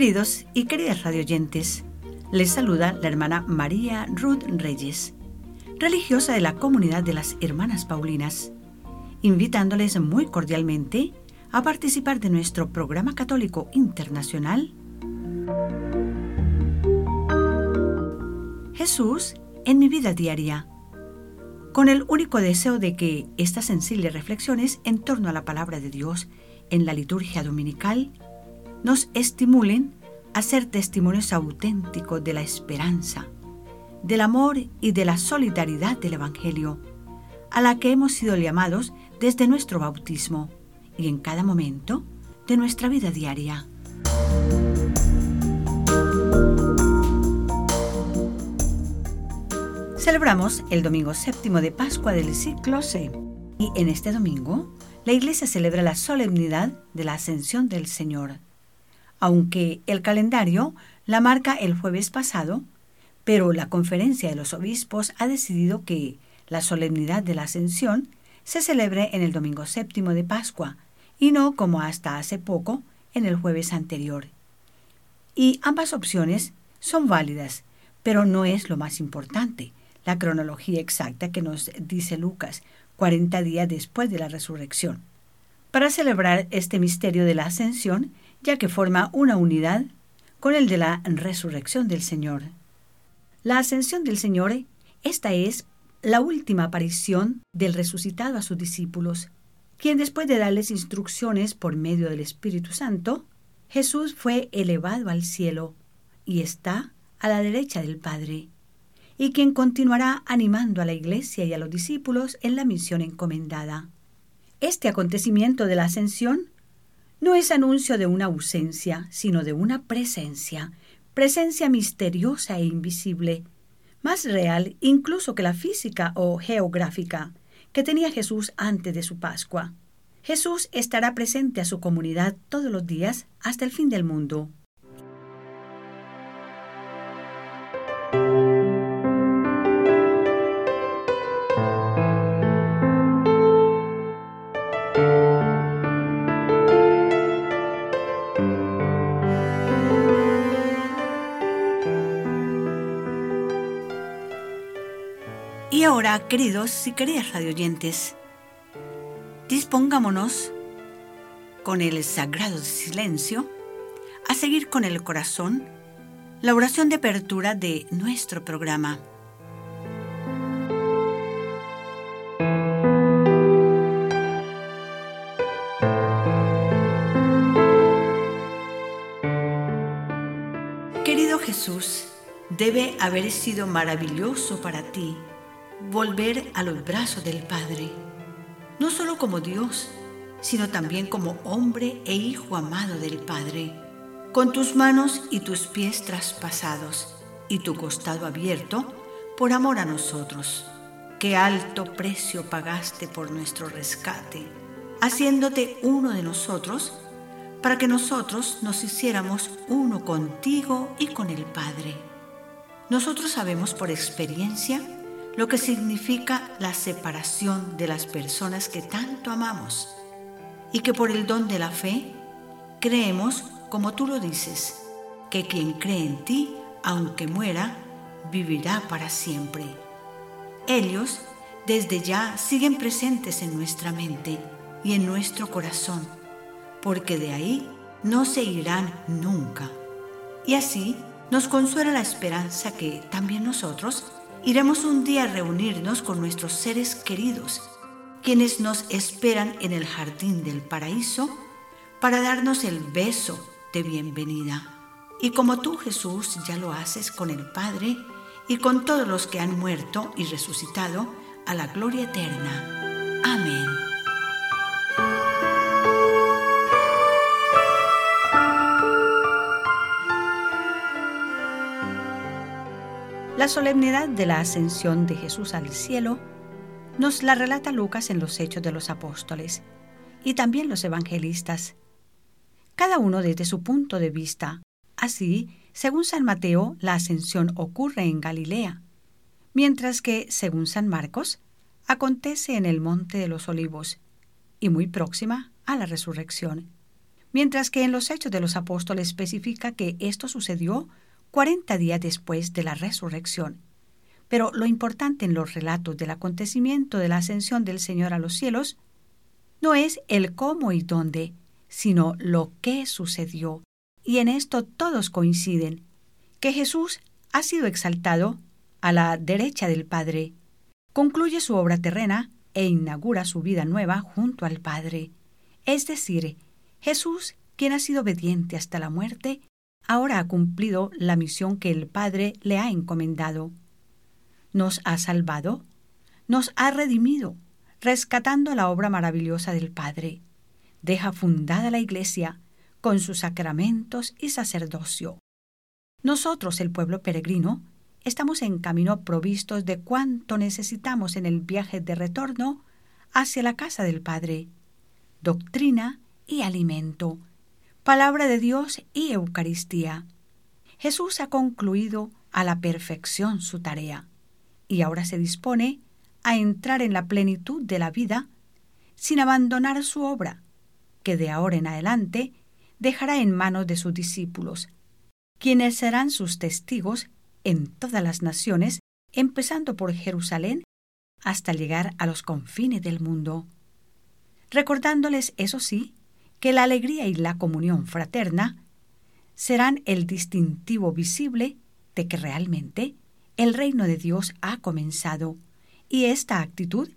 Queridos y queridas radioyentes, les saluda la hermana María Ruth Reyes, religiosa de la comunidad de las Hermanas Paulinas, invitándoles muy cordialmente a participar de nuestro programa católico internacional Jesús en mi vida diaria, con el único deseo de que estas sensibles reflexiones en torno a la palabra de Dios en la liturgia dominical nos estimulen a ser testimonios auténticos de la esperanza, del amor y de la solidaridad del Evangelio, a la que hemos sido llamados desde nuestro bautismo y en cada momento de nuestra vida diaria. Celebramos el domingo séptimo de Pascua del ciclo C y en este domingo la Iglesia celebra la solemnidad de la Ascensión del Señor. Aunque el calendario la marca el jueves pasado, pero la conferencia de los obispos ha decidido que la solemnidad de la Ascensión se celebre en el domingo séptimo de Pascua y no como hasta hace poco en el jueves anterior. Y ambas opciones son válidas, pero no es lo más importante, la cronología exacta que nos dice Lucas, 40 días después de la resurrección, para celebrar este misterio de la ascensión, ya que forma una unidad con el de la resurrección del Señor. La ascensión del Señor, esta es la última aparición del resucitado a sus discípulos, quien después de darles instrucciones por medio del Espíritu Santo, Jesús fue elevado al cielo y está a la derecha del Padre y quien continuará animando a la Iglesia y a los discípulos en la misión encomendada. Este acontecimiento de la ascensión no es anuncio de una ausencia, sino de una presencia, presencia misteriosa e invisible, más real incluso que la física o geográfica que tenía Jesús antes de su Pascua. Jesús estará presente a su comunidad todos los días hasta el fin del mundo. Queridos y queridas radioyentes, dispongámonos con el sagrado silencio a seguir con el corazón la oración de apertura de nuestro programa. Querido Jesús, debe haber sido maravilloso para ti volver a los brazos del Padre, no solo como Dios, sino también como hombre e hijo amado del Padre, con tus manos y tus pies traspasados y tu costado abierto por amor a nosotros. Qué alto precio pagaste por nuestro rescate, haciéndote uno de nosotros, para que nosotros nos hiciéramos uno contigo y con el Padre. Nosotros sabemos por experiencia lo que significa la separación de las personas que tanto amamos y que por el don de la fe creemos, como tú lo dices, que quien cree en ti, aunque muera, vivirá para siempre. Ellos desde ya siguen presentes en nuestra mente y en nuestro corazón, porque de ahí no se irán nunca. Y así nos consuela la esperanza que también nosotros iremos un día a reunirnos con nuestros seres queridos, quienes nos esperan en el jardín del paraíso para darnos el beso de bienvenida. Y como tú, Jesús, ya lo haces con el Padre y con todos los que han muerto y resucitado a la gloria eterna. Amén. La solemnidad de la ascensión de Jesús al cielo nos la relata Lucas en los Hechos de los Apóstoles y también los evangelistas, cada uno desde su punto de vista. Así, según San Mateo, la ascensión ocurre en Galilea, mientras que, según San Marcos, acontece en el Monte de los Olivos y muy próxima a la resurrección. mientras que en los Hechos de los Apóstoles especifica que esto sucedió 40 días después de la resurrección. Pero lo importante en los relatos del acontecimiento de la ascensión del Señor a los cielos no es el cómo y dónde, sino lo que sucedió. Y en esto todos coinciden, que Jesús ha sido exaltado a la derecha del Padre, concluye su obra terrena e inaugura su vida nueva junto al Padre. Es decir, Jesús, quien ha sido obediente hasta la muerte, ahora ha cumplido la misión que el Padre le ha encomendado. Nos ha salvado, nos ha redimido, rescatando la obra maravillosa del Padre. Deja fundada la Iglesia con sus sacramentos y sacerdocio. Nosotros, el pueblo peregrino, estamos en camino provistos de cuanto necesitamos en el viaje de retorno hacia la casa del Padre. Doctrina y alimento, palabra de Dios y Eucaristía. Jesús ha concluido a la perfección su tarea y ahora se dispone a entrar en la plenitud de la vida sin abandonar su obra, que de ahora en adelante dejará en manos de sus discípulos, quienes serán sus testigos en todas las naciones, empezando por Jerusalén hasta llegar a los confines del mundo. Recordándoles, eso sí, que la alegría y la comunión fraterna serán el distintivo visible de que realmente el reino de Dios ha comenzado, y esta actitud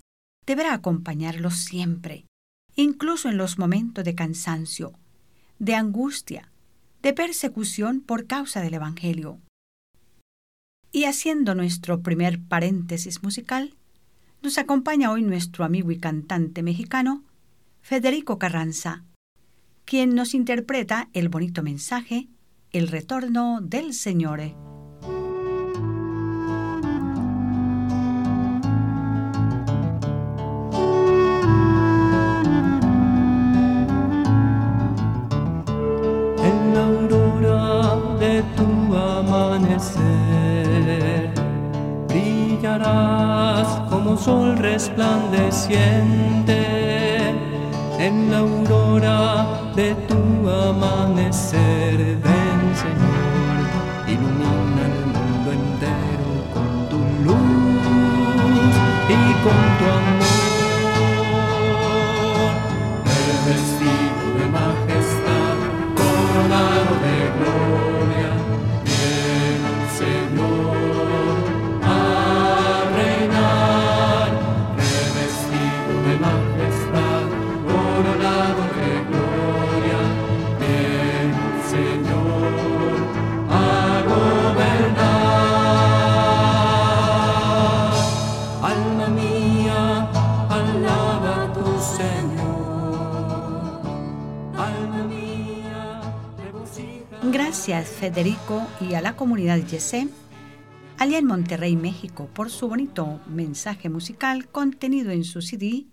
deberá acompañarlos siempre, incluso en los momentos de cansancio, de angustia, de persecución por causa del Evangelio. Y haciendo nuestro primer paréntesis musical, nos acompaña hoy nuestro amigo y cantante mexicano, Federico Carranza, quien nos interpreta el bonito mensaje, el retorno del Señor. Sol resplandeciente en la aurora de tu amanecer. Ven, Señor, ilumina el mundo entero con tu luz y con tu amor. Federico y a la comunidad Yesé, allá en Monterrey, México, por su bonito mensaje musical contenido en su CD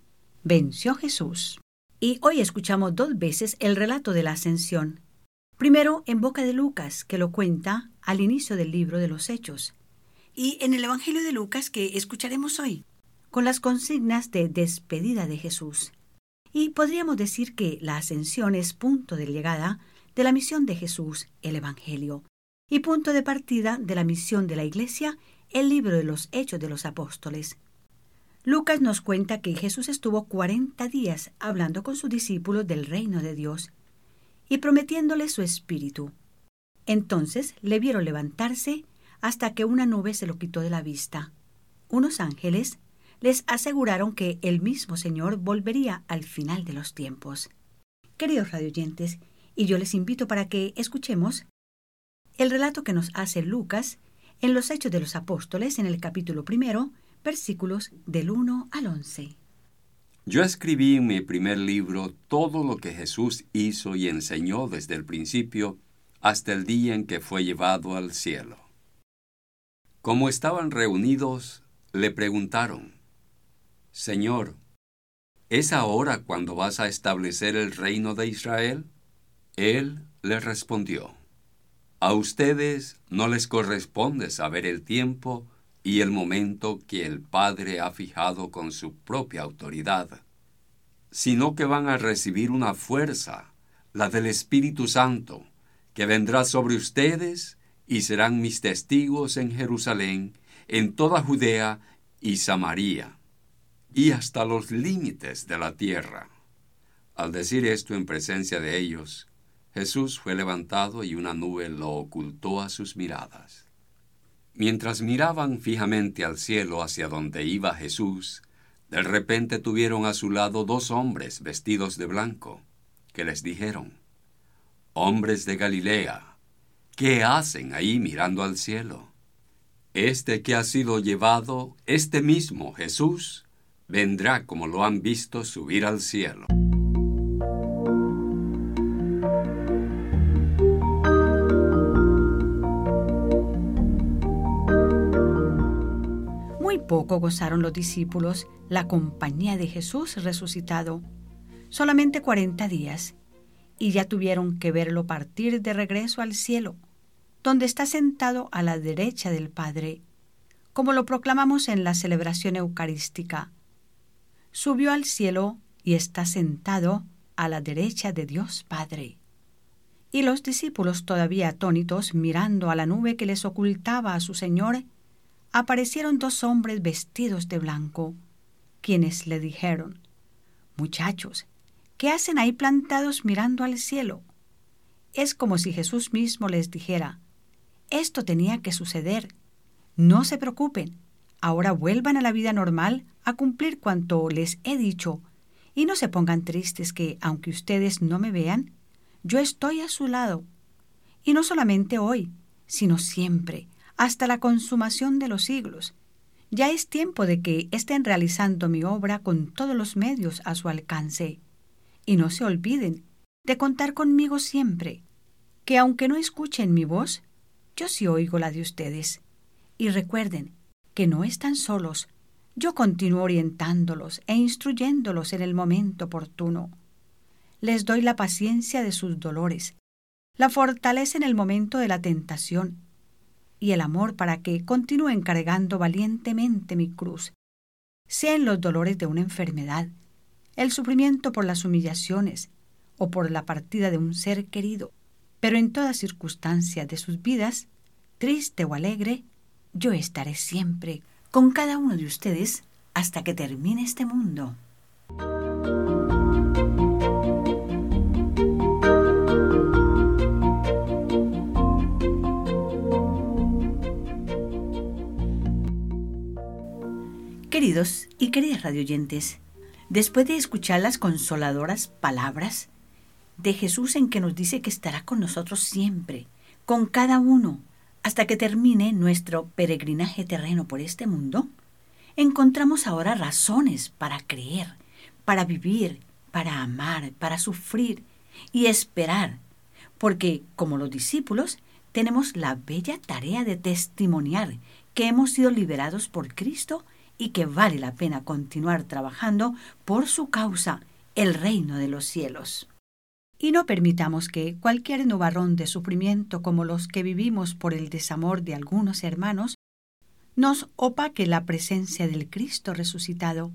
Venció Jesús. Y hoy escuchamos dos veces el relato de la ascensión. Primero en boca de Lucas, que lo cuenta al inicio del libro de los Hechos, y en el Evangelio de Lucas que escucharemos hoy, con las consignas de despedida de Jesús. Y podríamos decir que la ascensión es punto de llegada de la misión de Jesús, el Evangelio, y punto de partida de la misión de la Iglesia, el libro de los Hechos de los Apóstoles. Lucas nos cuenta que Jesús estuvo cuarenta días hablando con sus discípulos del reino de Dios y prometiéndoles su espíritu. Entonces le vieron levantarse hasta que una nube se lo quitó de la vista. Unos ángeles les aseguraron que el mismo Señor volvería al final de los tiempos. Queridos radioyentes, y yo les invito para que escuchemos el relato que nos hace Lucas en los Hechos de los Apóstoles en el capítulo primero, versículos del 1 al 11. Yo escribí en mi primer libro todo lo que Jesús hizo y enseñó desde el principio hasta el día en que fue llevado al cielo. Como estaban reunidos, le preguntaron, Señor, ¿es ahora cuando vas a establecer el reino de Israel? Él le respondió, A ustedes no les corresponde saber el tiempo y el momento que el Padre ha fijado con su propia autoridad, sino que van a recibir una fuerza, la del Espíritu Santo, que vendrá sobre ustedes y serán mis testigos en Jerusalén, en toda Judea y Samaria, y hasta los límites de la tierra. Al decir esto en presencia de ellos, Jesús fue levantado y una nube lo ocultó a sus miradas. Mientras miraban fijamente al cielo hacia donde iba Jesús, de repente tuvieron a su lado dos hombres vestidos de blanco, que les dijeron, Hombres de Galilea, ¿qué hacen ahí mirando al cielo? Este que ha sido llevado, este mismo Jesús, vendrá como lo han visto subir al cielo. Muy poco gozaron los discípulos la compañía de Jesús resucitado, solamente cuarenta días, y ya tuvieron que verlo partir de regreso al cielo, donde está sentado a la derecha del Padre, como lo proclamamos en la celebración eucarística. Subió al cielo y está sentado a la derecha de Dios Padre. Y los discípulos todavía atónitos, mirando a la nube que les ocultaba a su Señor, aparecieron dos hombres vestidos de blanco, quienes le dijeron, Muchachos, ¿qué hacen ahí plantados mirando al cielo? Es como si Jesús mismo les dijera, esto tenía que suceder. No se preocupen, ahora vuelvan a la vida normal a cumplir cuanto les he dicho, y no se pongan tristes que, aunque ustedes no me vean, yo estoy a su lado. Y no solamente hoy, sino siempre, hasta la consumación de los siglos. Ya es tiempo de que estén realizando mi obra con todos los medios a su alcance. Y no se olviden de contar conmigo siempre, que aunque no escuchen mi voz, yo sí oigo la de ustedes. Y recuerden que no están solos, yo continúo orientándolos e instruyéndolos en el momento oportuno. Les doy la paciencia de sus dolores, la fortaleza en el momento de la tentación, y el amor para que continúen cargando valientemente mi cruz, sea en los dolores de una enfermedad, el sufrimiento por las humillaciones o por la partida de un ser querido, pero en toda circunstancia de sus vidas, triste o alegre, yo estaré siempre con cada uno de ustedes hasta que termine este mundo. Queridos y queridas radioyentes, después de escuchar las consoladoras palabras de Jesús en que nos dice que estará con nosotros siempre, con cada uno, hasta que termine nuestro peregrinaje terreno por este mundo, encontramos ahora razones para creer, para vivir, para amar, para sufrir y esperar, porque, como los discípulos, tenemos la bella tarea de testimoniar que hemos sido liberados por Cristo y que vale la pena continuar trabajando por su causa, el reino de los cielos. Y no permitamos que cualquier nubarrón de sufrimiento como los que vivimos por el desamor de algunos hermanos nos opaque la presencia del Cristo resucitado,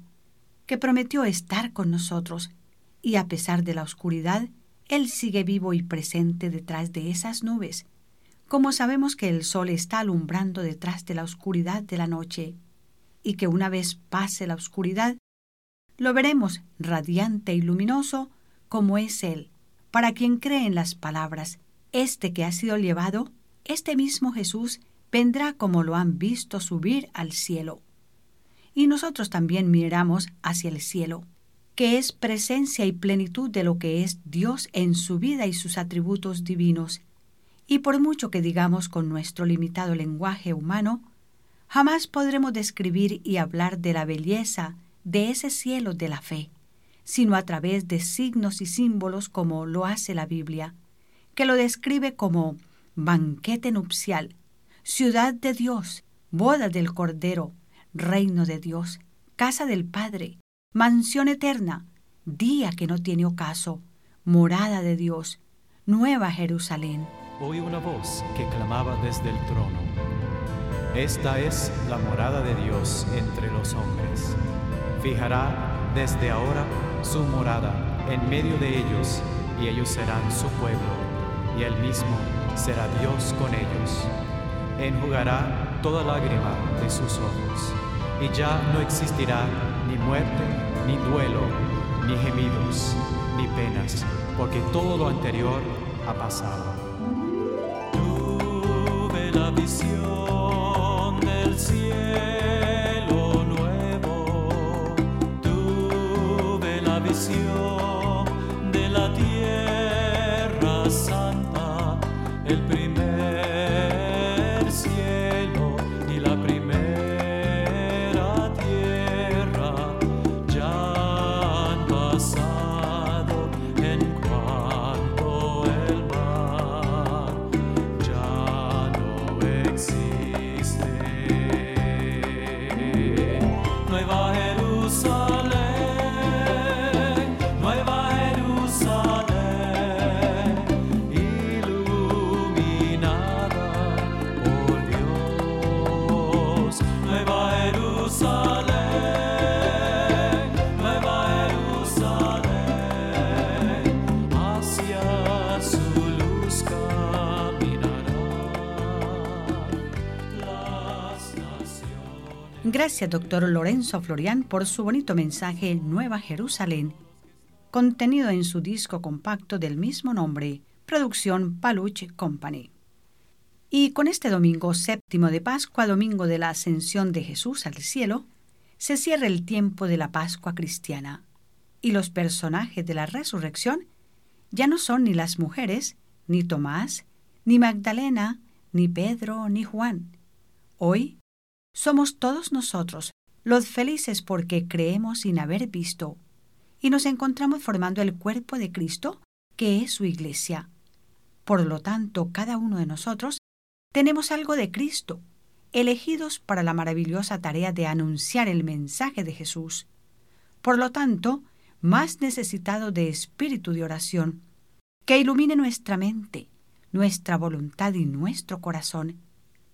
que prometió estar con nosotros, y a pesar de la oscuridad, Él sigue vivo y presente detrás de esas nubes, como sabemos que el sol está alumbrando detrás de la oscuridad de la noche y que una vez pase la oscuridad, lo veremos radiante y luminoso como es Él. Para quien cree en las palabras, este que ha sido llevado, este mismo Jesús, vendrá como lo han visto subir al cielo. Y nosotros también miramos hacia el cielo, que es presencia y plenitud de lo que es Dios en su vida y sus atributos divinos. Y por mucho que digamos con nuestro limitado lenguaje humano, Jamás podremos describir y hablar de la belleza de ese cielo de la fe, sino a través de signos y símbolos como lo hace la Biblia, que lo describe como banquete nupcial, ciudad de Dios, boda del Cordero, reino de Dios, casa del Padre, mansión eterna, día que no tiene ocaso, morada de Dios, nueva Jerusalén. Oí una voz que clamaba desde el trono esta es la morada de Dios entre los hombres. Fijará desde ahora su morada en medio de ellos y ellos serán su pueblo, y él mismo será Dios con ellos. Enjugará toda lágrima de sus ojos, y ya no existirá ni muerte, ni duelo, ni gemidos, ni penas, porque todo lo anterior ha pasado. Tuve la visión del Gracias, doctor Lorenzo Florian, por su bonito mensaje Nueva Jerusalén, contenido en su disco compacto del mismo nombre, producción Paluch Company. Y con este domingo séptimo de Pascua, domingo de la ascensión de Jesús al cielo, se cierra el tiempo de la Pascua cristiana, y los personajes de la resurrección ya no son ni las mujeres, ni Tomás, ni Magdalena, ni Pedro, ni Juan. Hoy somos todos nosotros los felices porque creemos sin haber visto y nos encontramos formando el cuerpo de Cristo, que es su iglesia. Por lo tanto, cada uno de nosotros tenemos algo de Cristo, elegidos para la maravillosa tarea de anunciar el mensaje de Jesús. Por lo tanto, más necesitado de espíritu de oración, que ilumine nuestra mente, nuestra voluntad y nuestro corazón,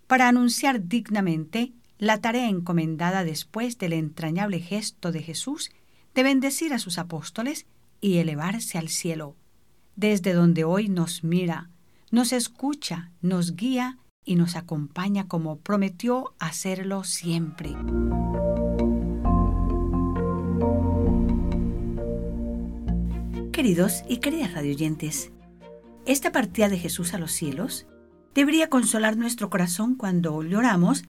para anunciar dignamente la tarea encomendada después del entrañable gesto de Jesús de bendecir a sus apóstoles y elevarse al cielo, desde donde hoy nos mira, nos escucha, nos guía y nos acompaña como prometió hacerlo siempre. Queridos y queridas radioyentes, esta partida de Jesús a los cielos debería consolar nuestro corazón cuando lloramos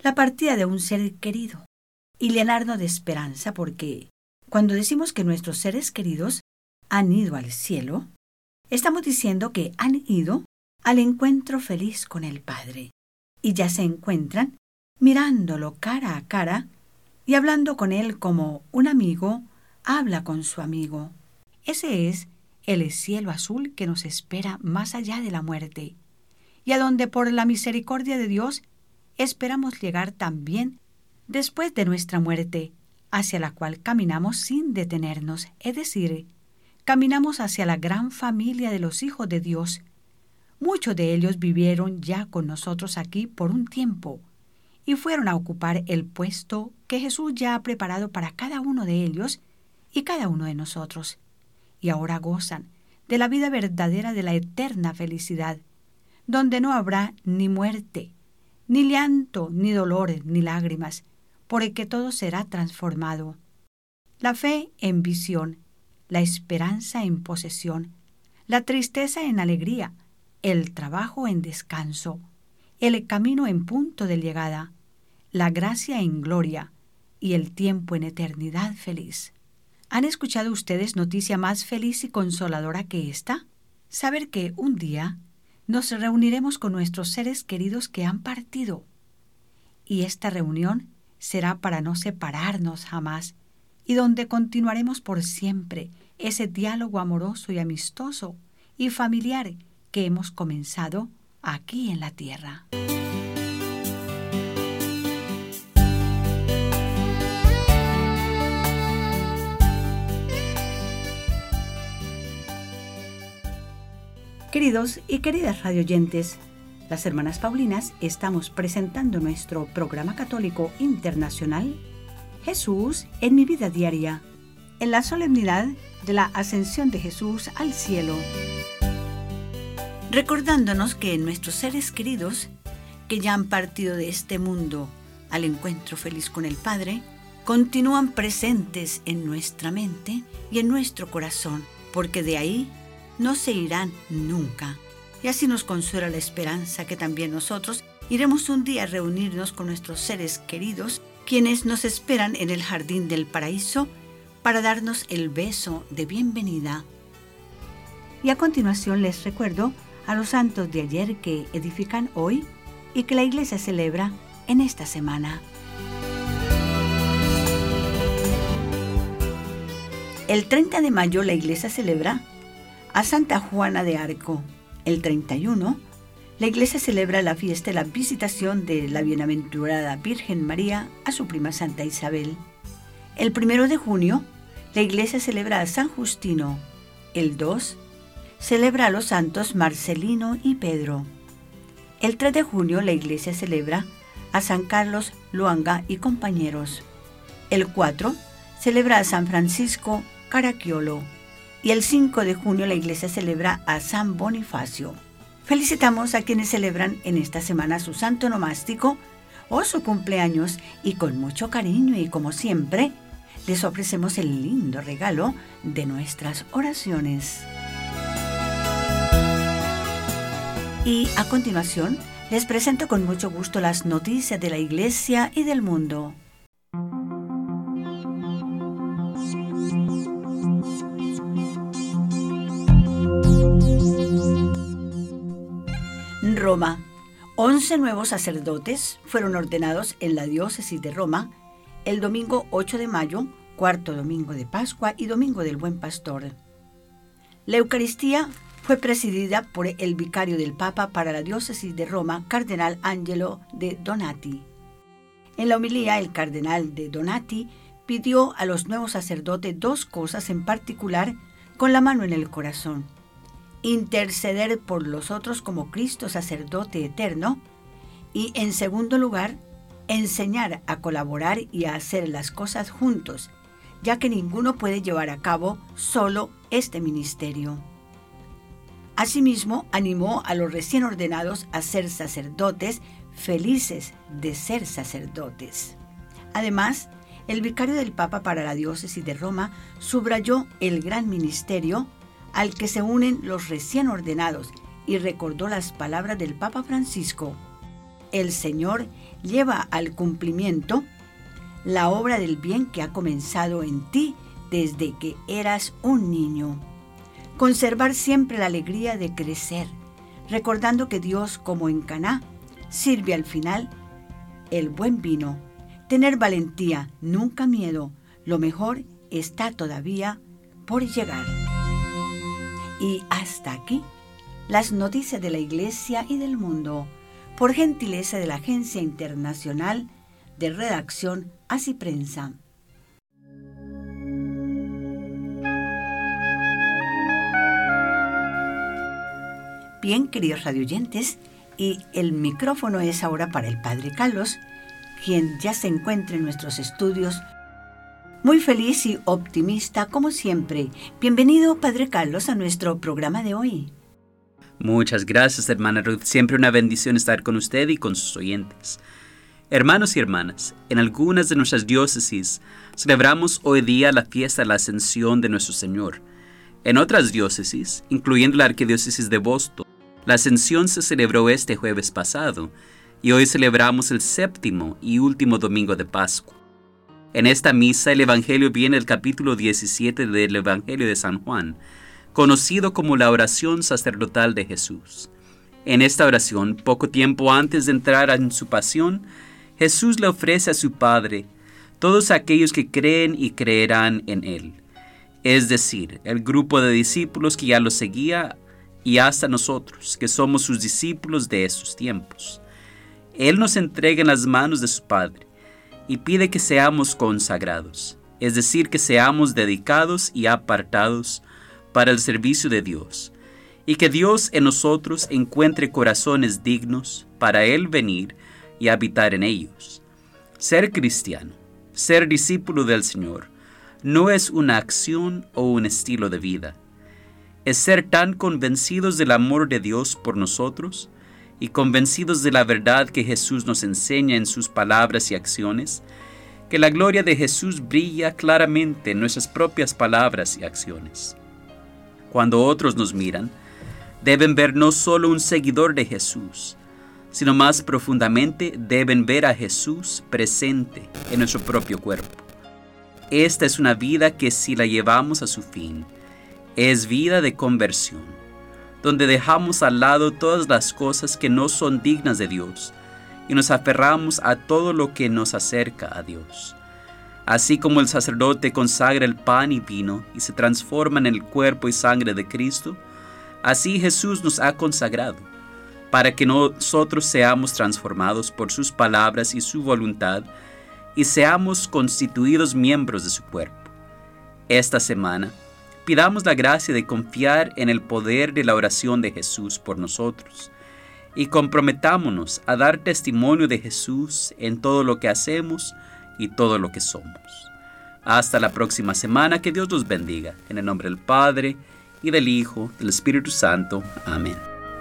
la partida de un ser querido. Y llenarnos de esperanza porque cuando decimos que nuestros seres queridos han ido al cielo, estamos diciendo que han ido al encuentro feliz con el Padre. Y ya se encuentran mirándolo cara a cara y hablando con él como un amigo habla con su amigo. Ese es el cielo azul que nos espera más allá de la muerte. Y a donde por la misericordia de Dios esperamos llegar también después de nuestra muerte, hacia la cual caminamos sin detenernos, es decir, caminamos hacia la gran familia de los hijos de Dios. Muchos de ellos vivieron ya con nosotros aquí por un tiempo y fueron a ocupar el puesto que Jesús ya ha preparado para cada uno de ellos y cada uno de nosotros. Y ahora gozan de la vida verdadera de la eterna felicidad, donde no habrá ni muerte, ni llanto, ni dolor, ni lágrimas, porque todo será transformado. La fe en visión, la esperanza en posesión, la tristeza en alegría, el trabajo en descanso, el camino en punto de llegada, la gracia en gloria y el tiempo en eternidad feliz. ¿Han escuchado ustedes noticia más feliz y consoladora que esta? Saber que un día nos reuniremos con nuestros seres queridos que han partido. Y esta reunión será para no separarnos jamás y donde continuaremos por siempre ese diálogo amoroso y amistoso y familiar que hemos comenzado aquí en la tierra. Queridos y queridas radioyentes, las hermanas Paulinas estamos presentando nuestro programa católico internacional Jesús en mi vida diaria, en la solemnidad de la ascensión de Jesús al cielo. Recordándonos que nuestros seres queridos, que ya han partido de este mundo al encuentro feliz con el Padre, continúan presentes en nuestra mente y en nuestro corazón, porque de ahí no se irán nunca. Y así nos consuela la esperanza que también nosotros iremos un día a reunirnos con nuestros seres queridos, quienes nos esperan en el jardín del paraíso para darnos el beso de bienvenida. Y a continuación les recuerdo a los santos de ayer que edifican hoy y que la iglesia celebra en esta semana. El 30 de mayo la iglesia celebra a Santa Juana de Arco. El 31, la iglesia celebra la fiesta de la visitación de la bienaventurada Virgen María a su prima Santa Isabel. El 1 de junio, la iglesia celebra a San Justino. El 2, celebra a los santos Marcelino y Pedro. El 3 de junio, la iglesia celebra a San Carlos Luanga y compañeros. El 4, celebra a San Francisco Caracciolo. Y el 5 de junio la iglesia celebra a San Bonifacio. Felicitamos a quienes celebran en esta semana su santo nomástico o su cumpleaños y con mucho cariño y como siempre, les ofrecemos el lindo regalo de nuestras oraciones. Y a continuación, les presento con mucho gusto las noticias de la iglesia y del mundo. Roma. Once nuevos sacerdotes fueron ordenados en la diócesis de Roma el domingo 8 de mayo, cuarto domingo de Pascua y domingo del Buen Pastor. La Eucaristía fue presidida por el vicario del Papa para la diócesis de Roma, Cardenal Angelo de Donati. En la homilía, el cardenal de Donati pidió a los nuevos sacerdotes dos cosas en particular con la mano en el corazón interceder por los otros como Cristo sacerdote eterno y en segundo lugar, enseñar a colaborar y a hacer las cosas juntos, ya que ninguno puede llevar a cabo solo este ministerio. Asimismo, animó a los recién ordenados a ser sacerdotes felices de ser sacerdotes. Además, el vicario del Papa para la diócesis de Roma subrayó el gran ministerio al que se unen los recién ordenados y recordó las palabras del Papa Francisco. El Señor lleva al cumplimiento la obra del bien que ha comenzado en ti desde que eras un niño. Conservar siempre la alegría de crecer, recordando que Dios, como en Caná, sirve al final el buen vino. Tener valentía, nunca miedo. Lo mejor está todavía por llegar. Y hasta aquí las noticias de la Iglesia y del mundo, por gentileza de la Agencia Internacional de Redacción Así Prensa. Bien, queridos radioyentes, y el micrófono es ahora para el Padre Carlos, quien ya se encuentra en nuestros estudios muy feliz y optimista como siempre. Bienvenido, Padre Carlos, a nuestro programa de hoy. Muchas gracias, hermana Ruth. Siempre una bendición estar con usted y con sus oyentes. Hermanos y hermanas, en algunas de nuestras diócesis celebramos hoy día la fiesta de la ascensión de nuestro Señor. En otras diócesis, incluyendo la arquidiócesis de Boston, la ascensión se celebró este jueves pasado y hoy celebramos el séptimo y último domingo de Pascua. En esta misa el Evangelio viene el capítulo 17 del Evangelio de San Juan, conocido como la oración sacerdotal de Jesús. En esta oración, poco tiempo antes de entrar en su pasión, Jesús le ofrece a su Padre todos aquellos que creen y creerán en Él, es decir, el grupo de discípulos que ya lo seguía y hasta nosotros, que somos sus discípulos de esos tiempos. Él nos entrega en las manos de su Padre y pide que seamos consagrados, es decir, que seamos dedicados y apartados para el servicio de Dios, y que Dios en nosotros encuentre corazones dignos para Él venir y habitar en ellos. Ser cristiano, ser discípulo del Señor, no es una acción o un estilo de vida. Es ser tan convencidos del amor de Dios por nosotros y convencidos de la verdad que Jesús nos enseña en sus palabras y acciones, que la gloria de Jesús brilla claramente en nuestras propias palabras y acciones. Cuando otros nos miran, deben ver no solo un seguidor de Jesús, sino más profundamente deben ver a Jesús presente en nuestro propio cuerpo. Esta es una vida que si la llevamos a su fin, es vida de conversión, donde dejamos al lado todas las cosas que no son dignas de Dios y nos aferramos a todo lo que nos acerca a Dios. Así como el sacerdote consagra el pan y vino y se transforma en el cuerpo y sangre de Cristo, así Jesús nos ha consagrado, para que nosotros seamos transformados por sus palabras y su voluntad, y seamos constituidos miembros de su cuerpo. Esta semana, pidamos la gracia de confiar en el poder de la oración de Jesús por nosotros, y comprometámonos a dar testimonio de Jesús en todo lo que hacemos y todo lo que somos. Hasta la próxima semana, que Dios los bendiga. En el nombre del Padre, y del Hijo, del Espíritu Santo. Amén.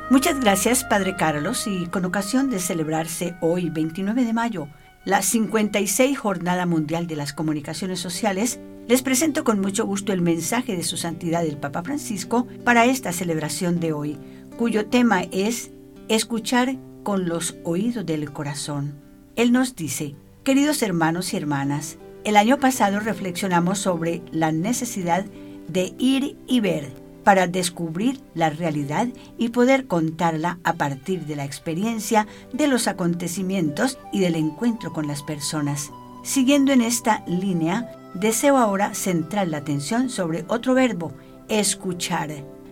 Muchas gracias, Padre Carlos, y con ocasión de celebrarse hoy, 29 de mayo, la 56 Jornada Mundial de las Comunicaciones Sociales, les presento con mucho gusto el mensaje de su santidad el Papa Francisco para esta celebración de hoy, cuyo tema es Escuchar con los oídos del corazón. Él nos dice, queridos hermanos y hermanas, el año pasado reflexionamos sobre la necesidad de ir y ver para descubrir la realidad y poder contarla a partir de la experiencia de los acontecimientos y del encuentro con las personas. Siguiendo en esta línea, deseo ahora centrar la atención sobre otro verbo, escuchar,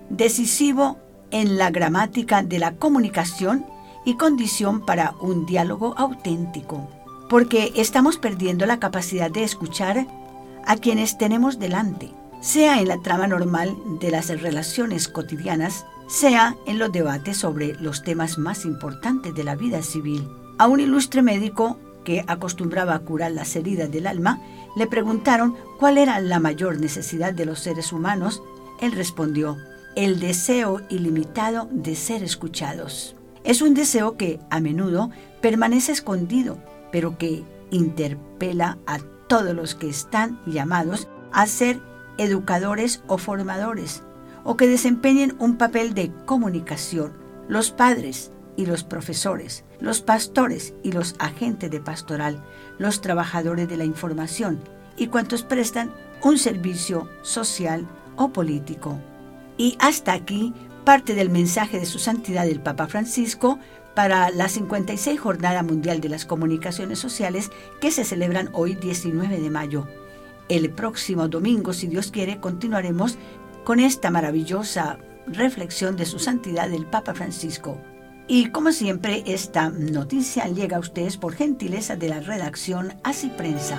decisivo en la gramática de la comunicación y condición para un diálogo auténtico, porque estamos perdiendo la capacidad de escuchar a quienes tenemos delante sea en la trama normal de las relaciones cotidianas, sea en los debates sobre los temas más importantes de la vida civil. A un ilustre médico que acostumbraba a curar las heridas del alma, le preguntaron cuál era la mayor necesidad de los seres humanos. Él respondió, el deseo ilimitado de ser escuchados. Es un deseo que a menudo permanece escondido, pero que interpela a todos los que están llamados a ser educadores o formadores, o que desempeñen un papel de comunicación, los padres y los profesores, los pastores y los agentes de pastoral, los trabajadores de la información y cuantos prestan un servicio social o político. Y hasta aquí parte del mensaje de su santidad el Papa Francisco para la 56 Jornada Mundial de las Comunicaciones Sociales que se celebran hoy 19 de mayo. El próximo domingo, si Dios quiere, continuaremos con esta maravillosa reflexión de su santidad el Papa Francisco. Y como siempre, esta noticia llega a ustedes por gentileza de la redacción Así Prensa.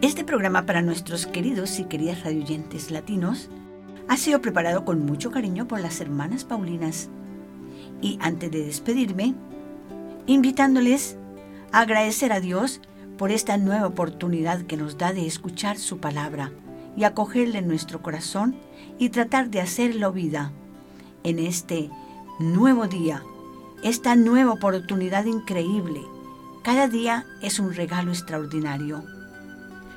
Este programa para nuestros queridos y queridas radioyentes latinos ha sido preparado con mucho cariño por las hermanas Paulinas. Y antes de despedirme, invitándoles a agradecer a Dios por esta nueva oportunidad que nos da de escuchar su palabra y acogerla en nuestro corazón y tratar de hacerlo vida en este nuevo día, esta nueva oportunidad increíble. Cada día es un regalo extraordinario.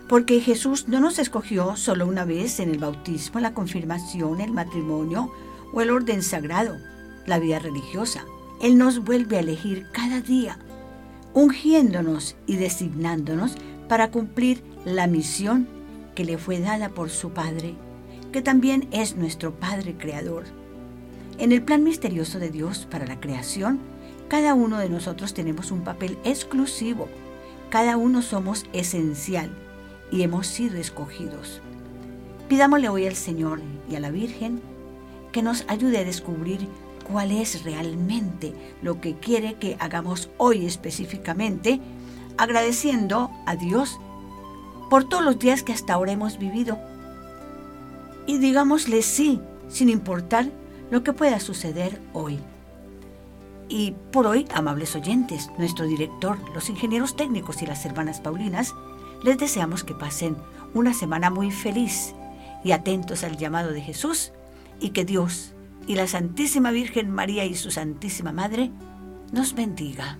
Porque Jesús no nos escogió solo una vez en el bautismo, la confirmación, el matrimonio o el orden sagrado, la vida religiosa. Él nos vuelve a elegir cada día ungiéndonos y designándonos para cumplir la misión que le fue dada por su Padre, que también es nuestro Padre Creador. En el plan misterioso de Dios para la creación, cada uno de nosotros tenemos un papel exclusivo, cada uno somos esencial y hemos sido escogidos. Pidámosle hoy al Señor y a la Virgen que nos ayude a descubrir cuál es realmente lo que quiere que hagamos hoy específicamente, agradeciendo a Dios por todos los días que hasta ahora hemos vivido. Y digámosle sí, sin importar lo que pueda suceder hoy. Y por hoy, amables oyentes, nuestro director, los ingenieros técnicos y las hermanas Paulinas, Les deseamos que pasen una semana muy feliz y atentos al llamado de Jesús y que Dios y la Santísima Virgen María y su Santísima Madre nos bendiga.